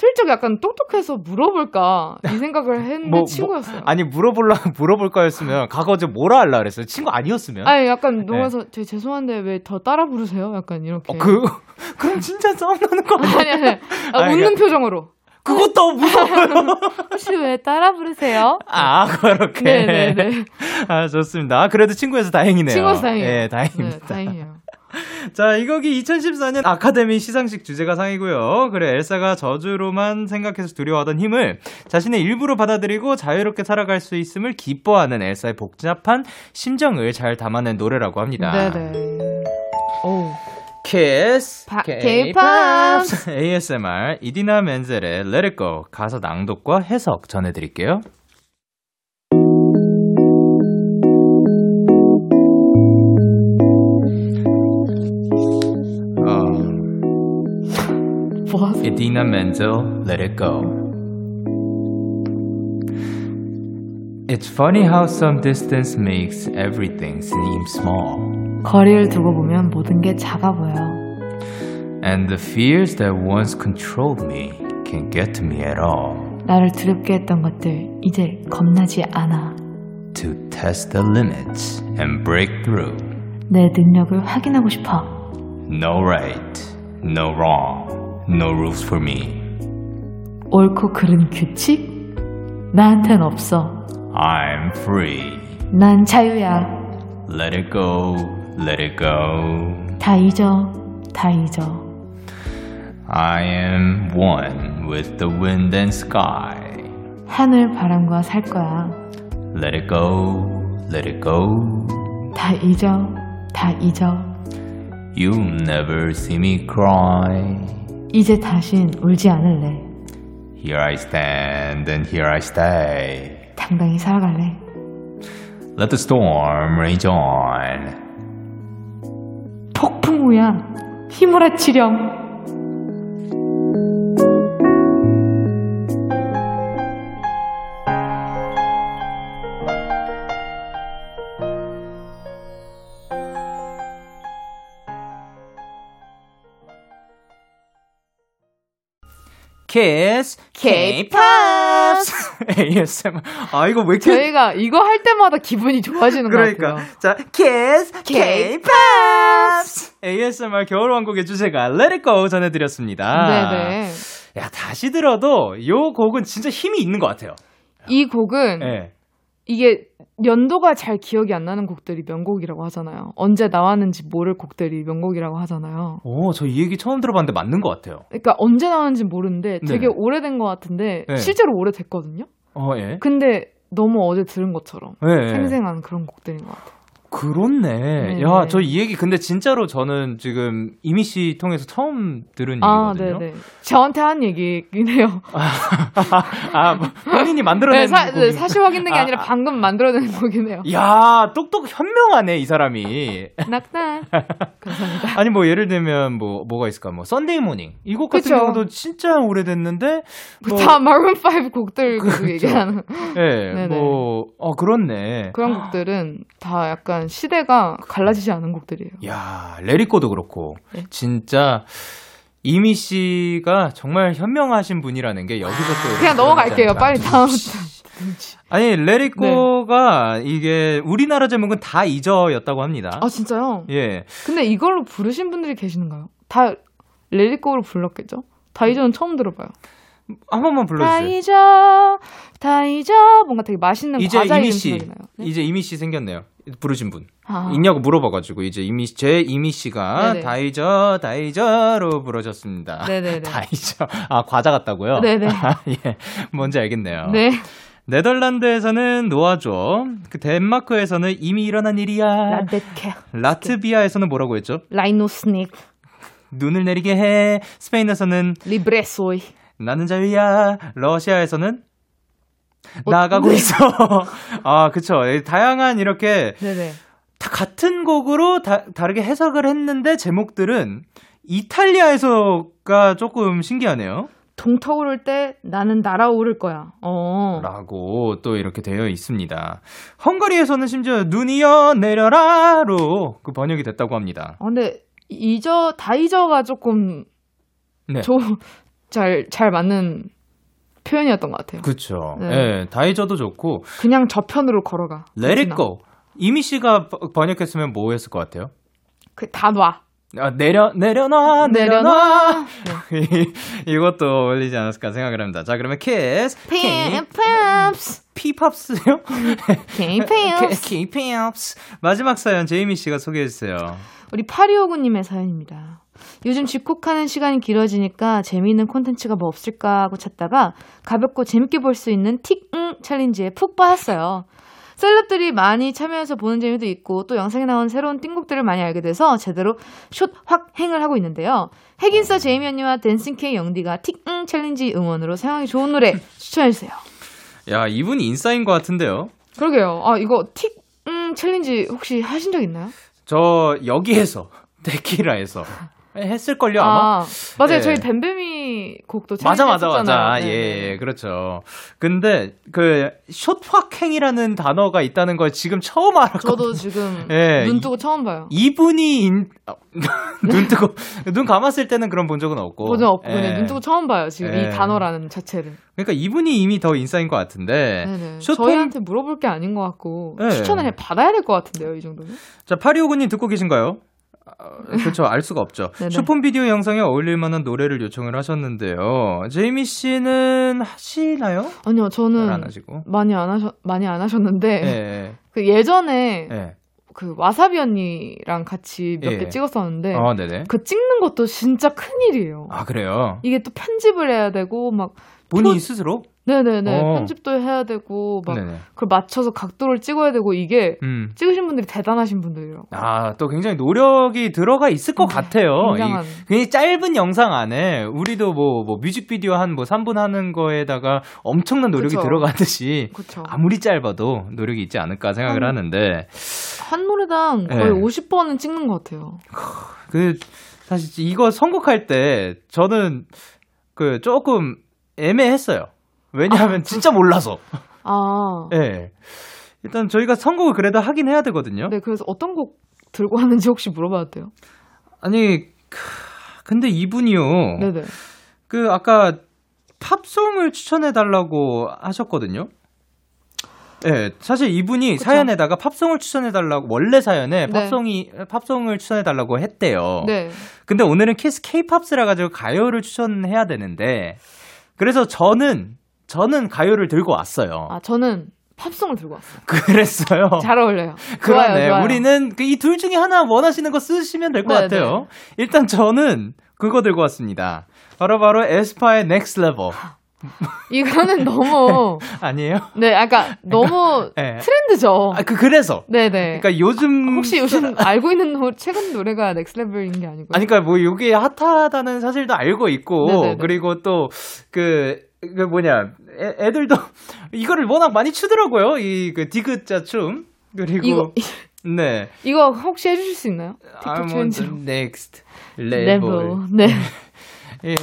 슬쩍 약간 똑똑해서 물어볼까 이 생각을 했는데 뭐, 뭐, 친구였어요. 아니 물어볼라 물어볼 거였으면 가서 좀 뭐라 할라 그랬어요. 친구 아니었으면. 아니 약간 누워서 저 죄송한데 왜 더 따라 부르세요? 약간 이렇게. 어, 그 그럼 진짜 싸움 나는 거 아니야? 아니 아니. 아, 아니, 웃는 그러니까- 표정으로. 그것도 무서워요. 혹시 왜 따라 부르세요? 아, 그렇게. 네네네. 아, 좋습니다. 아, 그래도 친구여서 다행이네요. 친구여서 다행이에요. 예, 다행입니다. 네, 다행이에요. 자, 이 곡이 2014년 아카데미 시상식 주제가 상이고요. 그래, 엘사가 저주로만 생각해서 두려워하던 힘을 자신의 일부로 받아들이고 자유롭게 살아갈 수 있음을 기뻐하는 엘사의 복잡한 심정을 잘 담아낸 노래라고 합니다. 네네. 오. 키스, 바- K-POP, ASMR, 이디나 멘젤의 Let It Go 가사 낭독과 해석 전해드릴게요. 뭐 하세요? Idina Menzel, Let It Go. It's funny how some distance makes everything seem small. 거리를 두고 보면 모든 게 작아 보여. And the fears that once controlled me can't get to me at all. 나를 두렵게 했던 것들 이제 겁나지 않아. To test the limits and break through. 내 능력을 확인하고 싶어. No right, no wrong, no rules for me. 옳고 그른 규칙? 나한텐 없어. I'm free. 난 자유야. Let it go, let it go. 다 잊어. 다 잊어. I am one with the wind and sky. 하늘 바람과 살 거야. Let it go, let it go. 다 잊어. 다 잊어. You'll never see me cry. 이제 다신 울지 않을래. Here I stand and here I stay. 당당히 살아갈래. Let the storm rage on. 폭풍우야. 휘몰아치렴. Kiss K-pop. ASMR. 아 이거 왜 이렇게 저희가 이거 할 때마다 기분이 좋아지는 것 그러니까 같아요. 자 Kiss K-pop. ASMR 겨울왕국의 주제가 Let It Go 전해드렸습니다. 네네. 야 다시 들어도 요 곡은 진짜 힘이 있는 것 같아요. 이 곡은 예. 이게 연도가 잘 기억이 안 나는 곡들이 명곡이라고 하잖아요. 언제 나왔는지 모를 곡들이 명곡이라고 하잖아요. 오, 저 이 얘기 처음 들어봤는데 맞는 것 같아요. 그러니까 언제 나왔는지 모르는데 되게 네네. 오래된 것 같은데 네. 실제로 오래됐거든요. 어, 예. 근데 너무 어제 들은 것처럼 예, 예. 생생한 그런 곡들인 것 같아요. 그렇네. 네. 야, 저 이 얘기 근데 진짜로 저는 지금 이미 씨 통해서 처음 들은 아, 얘기거든요. 네네. 저한테 한 얘기긴 해요. 아, 뭐 본인이 만들어낸 네, 사, 네, 곡이- 사실 확인된 게 아, 아, 니라 방금 만들어낸 해요. 야, 똑똑 현명하네 이 사람이. 낙날. 감사합니다. 아니 뭐 예를 들면 뭐 뭐가 있을까? 뭐 Sunday Morning 이 곡 같은 그쵸. 경우도 진짜 오래됐는데 뭐 다 Maroon 5 곡들 계속 그렇죠. 얘기하는 예, 네네. 뭐, 어, 그렇네. 그런 곡들은 다 약간 시대가 갈라지지 않은 곡들이에요. 야, Let it go도 그렇고, 네. 진짜, 이미 씨가 정말 현명하신 분이라는 게 여기서 또. 그냥 넘어갈게요. 빨리 다음. 아니, Let it go가 이게 우리나라 제목은 다 잊어였다고 합니다. 아 진짜요? 예. 근데 이걸로 부르신 분들이 계시는가요? 다 렐리코로 불렀겠죠? 다 잊어는 처음 들어봐요. 한 번만 다 불러주세요. 잊어, 다 잊어. 뭔가 되게 맛있는 이제 과자 이미 씨. 네? 이제 이미 씨 생겼네요. 부르신 분. 아. 있냐고 물어봐가지고, 이제 이미, 제 이미 씨가 네네. 다 잊어, 다 잊어로 부르셨습니다. 네네네. 다 잊어. 아, 과자 같다고요? 네네. 예. 뭔지 알겠네요. 네. 네덜란드에서는 놓아줘. 그 덴마크에서는 이미 일어난 일이야. 라데케, 라트비아에서는 뭐라고 했죠? 라이노스닉, 눈을 내리게 해. 스페인에서는 리브레소이. 나는 자유야. 러시아에서는 어, 나가고 네. 있어. 아, 그쵸. 다양한 이렇게 네네. 다 같은 곡으로 다, 다르게 해석을 했는데 제목들은 이탈리아에서가 조금 신기하네요. 동터오를 때 나는 날아오를 거야. 어. 라고 또 이렇게 되어 있습니다. 헝가리에서는 심지어 눈이여 내려라로 그 번역이 됐다고 합니다. 아, 근데 잊어 다 잊어가 조금 네. 좀 잘 잘 맞는 표현이었던 것 같아요. 그쵸. 네. 예, 다 잊어도 좋고, 그냥 저편으로 걸어가. Let it go. 이미 씨가 버- 번역했으면 뭐 했을 것 같아요? 그 다 놔. 아, 내려, 내려놔, 내려놔. 내려놔. 이것도 어울리지 않았을까 생각을 합니다. 자, 그러면 키스. 핑팝스. 피팝스요? 핑팝스. K-pops. 마지막 사연 제이미 씨가 소개해 주세요. 우리 8259님의 사연입니다. 요즘 집콕하는 시간이 길어지니까 재미있는 콘텐츠가 뭐 없을까 하고 찾다가 가볍고 재밌게 볼 수 있는 틱톡 챌린지에 푹 빠졌어요. 셀럽들이 많이 참여해서 보는 재미도 있고 또 영상에 나온 새로운 띵곡들을 많이 알게 돼서 제대로 숏확행을 하고 있는데요. 핵인싸 제이미 언니와 Dancing K 영디가 틱톡 챌린지 음원으로 사용하기 좋은 노래 추천해주세요. 야, 이분이 인싸인 것 같은데요? 그러게요. 아 이거 틱톡 챌린지 혹시 하신 적 있나요? 저 여기에서 데키라에서 했을걸요 아마. 아, 맞아요. 네. 저희 뱀뱀이 곡도 맞아 맞아 맞아 했었잖아요. 네, 예, 네. 예 그렇죠 근데 그 숏확행이라는 단어가 있다는 걸 지금 처음 알았거든요 저도 지금 예, 눈 이- 뜨고 처음 봐요. 이분이 인... 아, 눈 뜨고 눈 감았을 때는 그런 본 적은 없고 본 적 없고 예. 그냥 눈 뜨고 처음 봐요. 지금 예. 이 단어라는 자체를. 그러니까 이분이 이미 더 인싸인 것 같은데 네네. 숏폼 저희한테 물어볼 게 아닌 것 같고 네. 추천을 해 받아야 될 것 같은데요. 이 정도는. 자, 파리오군님 듣고 계신가요? 아, 그렇죠. 알 수가 없죠. 쇼폰 비디오 영상에 어울릴 만한 노래를 요청을 하셨는데요. 제이미 씨는 하시나요? 아니요, 잘 저는 안 하시고. 많이 안 하셨 많이 안 하셨는데 예. 그 예전에 예. 그 와사비 언니랑 같이 몇 예. 개 찍었었는데 어. 그 찍는 것도 진짜 큰 일이에요. 아, 그래요? 이게 또 편집을 해야 되고 막 본인 표- 스스로? 네네네 어. 편집도 해야 되고 막 네네. 그걸 맞춰서 각도를 찍어야 되고 이게 음. 찍으신 분들이 대단하신 분들이라고. 아, 또 굉장히 노력이 들어가 있을 것 네, 같아요. 굉장한. 이, 굉장히 짧은 영상 안에 우리도 뭐, 뭐 뮤직비디오 한 뭐 3분 하는 거에다가 엄청난 노력이 그쵸. 들어가듯이 그렇죠. 아무리 짧아도 노력이 있지 않을까 생각을 한- 하는데 한 노래당 거의 네. 50번은 찍는 것 같아요. 그 사실 이거 선곡할 때 저는 그 조금 애매했어요. 왜냐하면 진짜 몰라서. 아, 예. 일단 저희가 선곡을 그래도 하긴 해야 되거든요. 네 그래서 어떤 곡 들고 하는지 혹시 물어봐도 돼요? 아니 크, 근데 이분이요. 네네. 그 아까 팝송을 추천해 달라고 하셨거든요. 예, 사실 이분이 그쵸. 사연에다가 팝송을 추천해 달라고 원래 사연에 네. 팝송이 팝송을 추천해 달라고 했대요. 네. 근데 오늘은 키스 케이팝스라 가지고 가요를 추천해야 되는데 그래서 저는 저는 가요를 들고 왔어요. 아 저는 팝송을 들고 왔어요. 그랬어요. 잘 어울려요. 그러네. 좋아요, 좋아요. 우리는 이 둘 중에 하나 원하시는 거 쓰시면 될것 네, 같아요. 네. 일단 저는 그거 들고 왔습니다. 바로 바로 에스파의 Next Level. 이거는 너무 아니에요? 네, 아까 너무 네. 트렌드죠. 아, 그, 그래서. 네 네. 그러니까 요즘. 혹시 요즘 알고 있는 노, 최근 노래가 Next Level인 게 아니고요? 아니, 그러니까 뭐 이게 핫하다는 사실도 알고 있고, 네네네. 그리고 또, 그, 그 뭐냐, 애, 애들도 이거를 워낙 많이 추더라고요. 이 그 디귿자 춤. 그리고. 이거 네. 이거 혹시 해주실 수 있나요? 틱톡 챌린지. the next level. 네. 예.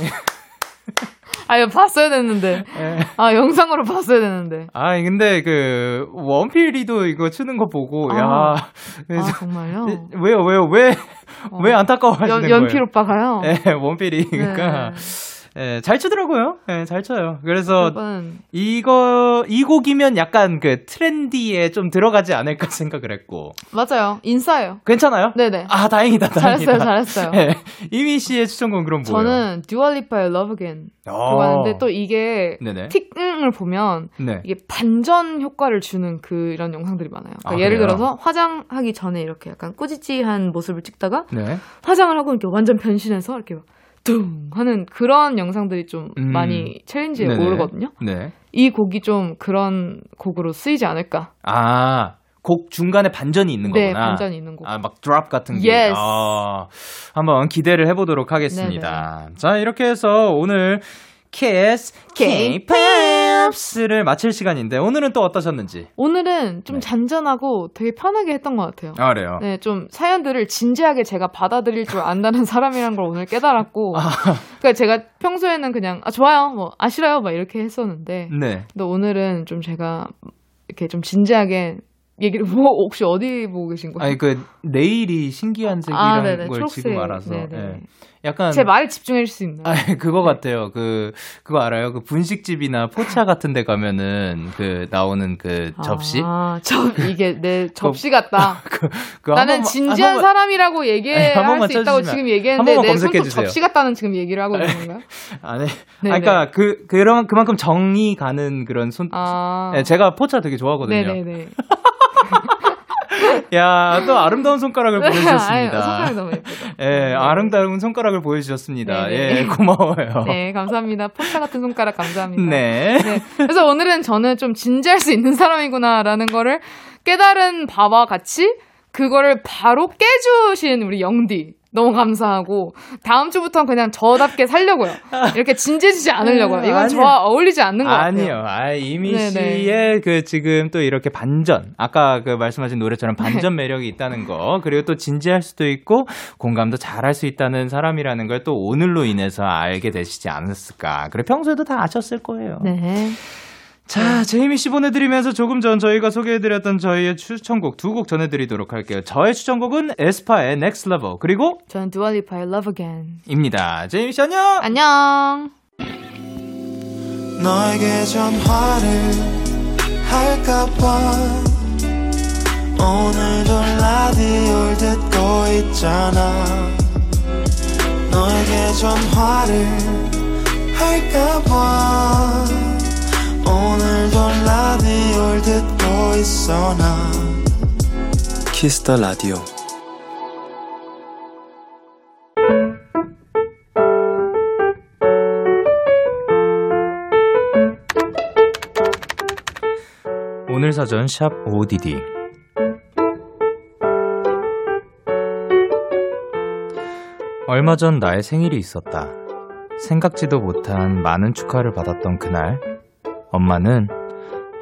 아 이거 봤어야 됐는데. 예. 아 영상으로 봤어야 되는데. 아, 근데 그, 원필이도 이거 추는 거 보고, 아. 야. 아 정말요? 왜요, 왜요, 왜, 어. 왜 안타까워 하시는 연, 거예요? 연필 오빠가요. 예, 원필이. 그러니까. 네. 예, 잘 추더라고요. 예, 잘 쳐요. 그래서 여러분 이거, 이 곡이면 약간 그 트렌디에 좀 들어가지 않을까 생각을 했고. 맞아요. 인싸예요. 괜찮아요? 네네. 아, 다행이다, 다행이다. 잘했어요, 잘했어요. 예, 이미 씨의 추천곡 그럼 뭐예요? 저는 듀얼리파의 Love Again 어. 그거 하는데 또 이게. 틱을 보면 네. 이게 반전 효과를 주는 그런 영상들이 많아요. 그러니까 아, 예를 그래요? 들어서 화장하기 전에 이렇게 약간 꾸지지한 모습을 찍다가 네. 화장을 하고 이렇게 완전 변신해서 이렇게 막 둥 하는 그런 영상들이 좀 음. 많이 챌린지에 네네. 오르거든요. 네. 이 곡이 좀 그런 곡으로 쓰이지 않을까. 아, 곡 중간에 반전이 있는 네, 거구나. 반전이 있는 곡. 아, 막 드랍 같은 게. Yes. 아, 한번 기대를 해보도록 하겠습니다. 자, 이렇게 해서 오늘 키스 K-POPs를 마칠 시간인데 오늘은 또 어떠셨는지. 오늘은 좀 네. 잔잔하고 되게 편하게 했던 것 같아요. 아, 그래요? 네, 좀 사연들을 진지하게 제가 받아들일 줄 안다는 사람이란 걸 오늘 깨달았고, 그러니까 제가 평소에는 그냥 아 좋아요, 뭐아 싫어요, 막 이렇게 했었는데, 네. 근데 오늘은 좀 제가 이렇게 좀 진지하게 얘기를 뭐 혹시 어디 보고 계신 거예요? 아니, 그, 네일이 신기한 색이란 아, 걸 초록색. 지금 알아서. 예. 약간. 제 말에 집중해 줄 수 있나요? 아, 그거 같아요. 그, 그거 알아요? 그 분식집이나 포차 같은 데 가면은 그 나오는 그 접시? 아, 저 이게 내 접시 같다. 그, 한 나는 번만- 진지한 한 번만- 사람이라고 아니, 얘기할 수 있다고 지금 한 얘기했는데 내 손톱 검색해주세요. 접시 같다는 지금 얘기를 하고 있는 건가요? 아, 네. 네네. 아, 그러니까 그 그런 그만큼 정이 가는 그런 손. 아, 네, 제가 포차 되게 좋아하거든요. 네네네. 야, 또 아름다운 손가락을 아유, 보여주셨습니다. 손가락이 너무 예쁘다. 예, 아름다운 손가락을 보여주셨습니다. 네네. 예, 고마워요. 네, 감사합니다. 포차 같은 손가락 감사합니다. 네. 네. 그래서 오늘은 저는 좀 진지할 수 있는 사람이구나라는 거를 깨달은 바와 같이 그거를 바로 깨주신 우리 영디. 너무 감사하고 다음 주부터는 그냥 저답게 살려고요. 이렇게 진지해지지 않으려고요. 이건 아니요. 저와 어울리지 않는 것 같아요. 아니요. 아, 이미 네네. 씨의 그 지금 또 이렇게 반전. 아까 그 말씀하신 노래처럼 반전 네. 매력이 있다는 거. 그리고 또 진지할 수도 있고 공감도 잘할 수 있다는 사람이라는 걸 또 오늘로 인해서 알게 되시지 않았을까. 그래 평소에도 다 아셨을 거예요. 네. 자, 제이미 씨 보내드리면서 조금 전 저희가 소개해드렸던 저희의 추천곡 두 곡 전해드리도록 할게요. 저의 추천곡은 에스파의 Next Level 그리고 저는 두얼리파의 Love Again. 입니다. 제이미 씨 안녕. 안녕. 너에게 전화를 할까봐 오늘도 라디오를 듣고 있잖아 너에게 전화를 할까봐 오늘도 라디오를 듣고 있어 나. Kiss the Radio. 오늘 사전 샵 ODD 얼마 전 나의 생일이 있었다. 생각지도 못한 많은 축하를 받았던 그날, 엄마는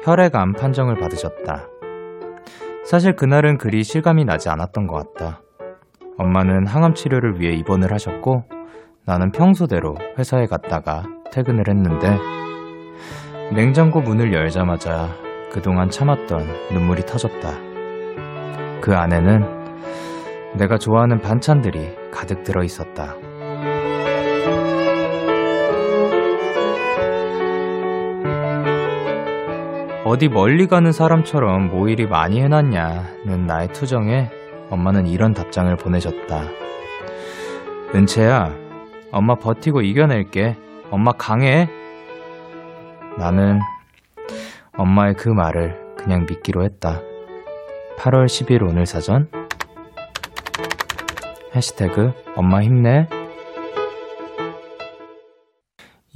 혈액암 판정을 받으셨다. 사실 그날은 그리 실감이 나지 않았던 것 같다. 엄마는 항암 치료를 위해 입원을 하셨고, 나는 평소대로 회사에 갔다가 퇴근을 했는데, 냉장고 문을 열자마자 그동안 참았던 눈물이 터졌다. 그 안에는 내가 좋아하는 반찬들이 가득 들어 있었다. 어디 멀리 가는 사람처럼 뭐 일이 많이 해놨냐는 나의 투정에 엄마는 이런 답장을 보내셨다. 은채야, 엄마 버티고 이겨낼게. 엄마 강해. 나는 엄마의 그 말을 그냥 믿기로 했다. 8월 10일 오늘 사전 해시태그 엄마 힘내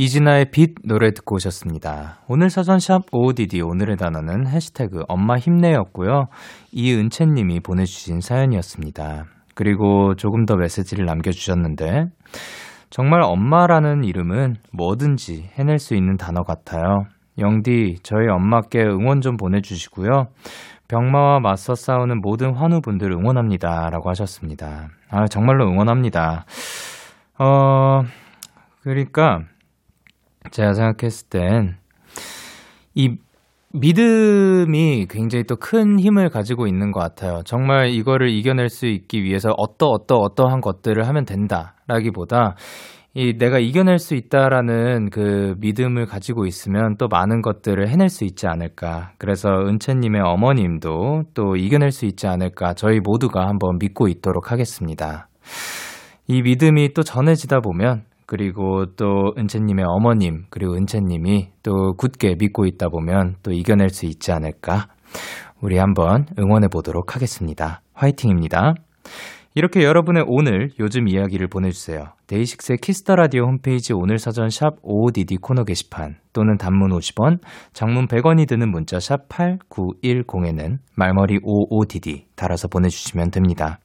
이진아의 빛 노래 듣고 오셨습니다. 오늘 사전샵 OODD 오늘의 단어는 해시태그 엄마 힘내였고요. 이은채님이 보내주신 사연이었습니다. 그리고 조금 더 메시지를 남겨주셨는데 정말 엄마라는 이름은 뭐든지 해낼 수 있는 단어 같아요. 영디, 저희 엄마께 응원 좀 보내주시고요. 병마와 맞서 싸우는 모든 환우분들 응원합니다. 라고 하셨습니다. 아, 정말로 응원합니다. 어, 그러니까, 제가 생각했을 땐, 이 믿음이 굉장히 또 큰 힘을 가지고 있는 것 같아요. 정말 이거를 이겨낼 수 있기 위해서 어떠, 어떠, 어떠한 것들을 하면 된다. 라기보다, 이 내가 이겨낼 수 있다라는 그 믿음을 가지고 있으면 또 많은 것들을 해낼 수 있지 않을까. 그래서 은채님의 어머님도 또 이겨낼 수 있지 않을까. 저희 모두가 한번 믿고 있도록 하겠습니다. 이 믿음이 또 전해지다 보면 그리고 또 은채님의 어머님 그리고 은채님이 또 굳게 믿고 있다 보면 또 이겨낼 수 있지 않을까. 우리 한번 응원해 보도록 하겠습니다. 화이팅입니다. 이렇게 여러분의 오늘 요즘 이야기를 보내주세요. DAY6의 Kiss the Radio 홈페이지 오늘 사전 샵 55DD 코너 게시판 또는 단문 50원, 장문 100원이 드는 문자 샵 8910에는 말머리 55DD 달아서 보내주시면 됩니다.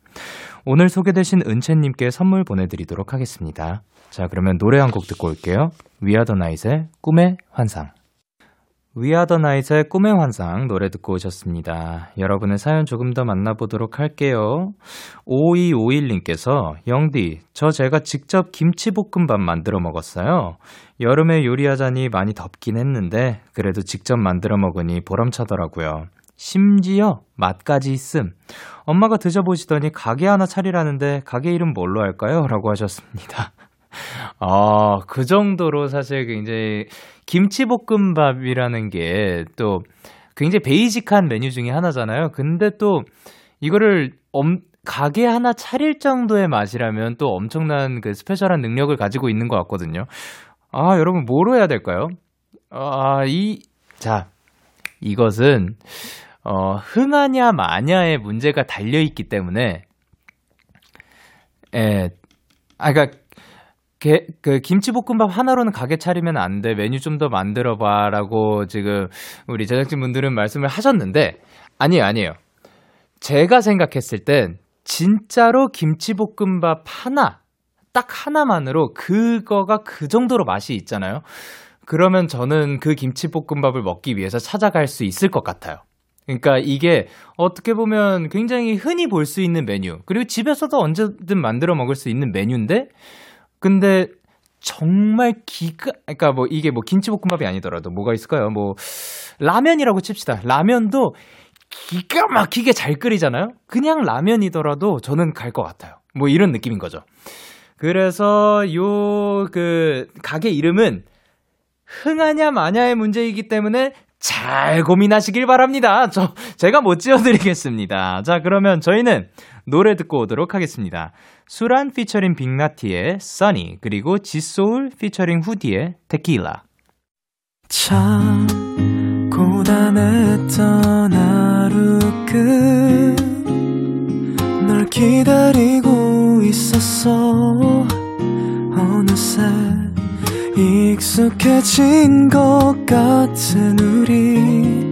오늘 소개되신 은채님께 선물 보내드리도록 하겠습니다. 자, 그러면 노래 한 곡 듣고 올게요. 위아더 나잇의 꿈의 환상. 위아더 나잇의 꿈의 환상 노래 듣고 오셨습니다. 여러분의 사연 조금 더 만나보도록 할게요. 5251님께서 영디, 저 제가 직접 김치볶음밥 만들어 먹었어요. 여름에 요리하자니 많이 덥긴 했는데 그래도 직접 만들어 먹으니 보람차더라고요. 심지어 맛까지 있음. 엄마가 드셔보시더니 가게 하나 차리라는데 가게 이름 뭘로 할까요? 라고 하셨습니다. 아, 그 정도로 사실 굉장히 김치볶음밥이라는 게 또 굉장히 베이직한 메뉴 중에 하나잖아요. 근데 또 이거를 엄, 가게 하나 차릴 정도의 맛이라면 또 엄청난 그 스페셜한 능력을 가지고 있는 것 같거든요. 아, 여러분 뭐로 해야 될까요? 아, 이, 자, 이것은, 어, 흥하냐 마냐의 문제가 달려있기 때문에, 에, 아, 그니까, 게, 그 김치볶음밥 하나로는 가게 차리면 안 돼. 메뉴 좀 더 만들어 봐라고 지금 우리 제작진 분들은 말씀을 하셨는데 아니에요, 아니에요. 제가 생각했을 땐 진짜로 김치볶음밥 하나 딱 하나만으로 그거가 그 정도로 맛이 있잖아요. 그러면 저는 그 김치볶음밥을 먹기 위해서 찾아갈 수 있을 것 같아요. 그러니까 이게 어떻게 보면 굉장히 흔히 볼 수 있는 메뉴, 그리고 집에서도 언제든 만들어 먹을 수 있는 메뉴인데, 근데 정말 기가, 그러니까 뭐 이게 뭐 김치볶음밥이 아니더라도 뭐가 있을까요? 뭐 라면이라고 칩시다. 라면도 기가 막히게 잘 끓이잖아요? 그냥 라면이더라도 저는 갈 것 같아요. 뭐 이런 느낌인 거죠. 그래서 요 그 가게 이름은 흥하냐 마냐의 문제이기 때문에 잘 고민하시길 바랍니다. 저 제가 못 지어드리겠습니다. 자 그러면 저희는 노래 듣고 오도록 하겠습니다. 수란 피처링 빅나티의 써니 그리고 지소울 피처링 후디의 테킬라. 참 고단했던 하루 끝 널 기다리고 있었어 어느새 익숙해진 것 같은 우리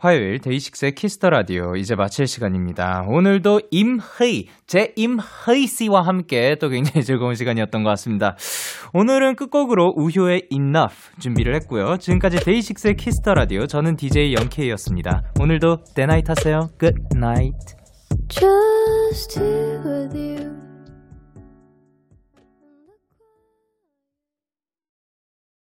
화요일 DAY6의 Kiss the Radio 이제 마칠 시간입니다. 오늘도 임헤이 제 임헤이 씨와 함께 또 굉장히 즐거운 시간이었던 것 같습니다. 오늘은 끝곡으로 우효의 Enough 준비를 했고요. 지금까지 DAY6의 Kiss the Radio 저는 DJ Young K였습니다. 오늘도 데나잇 하세요. Good night.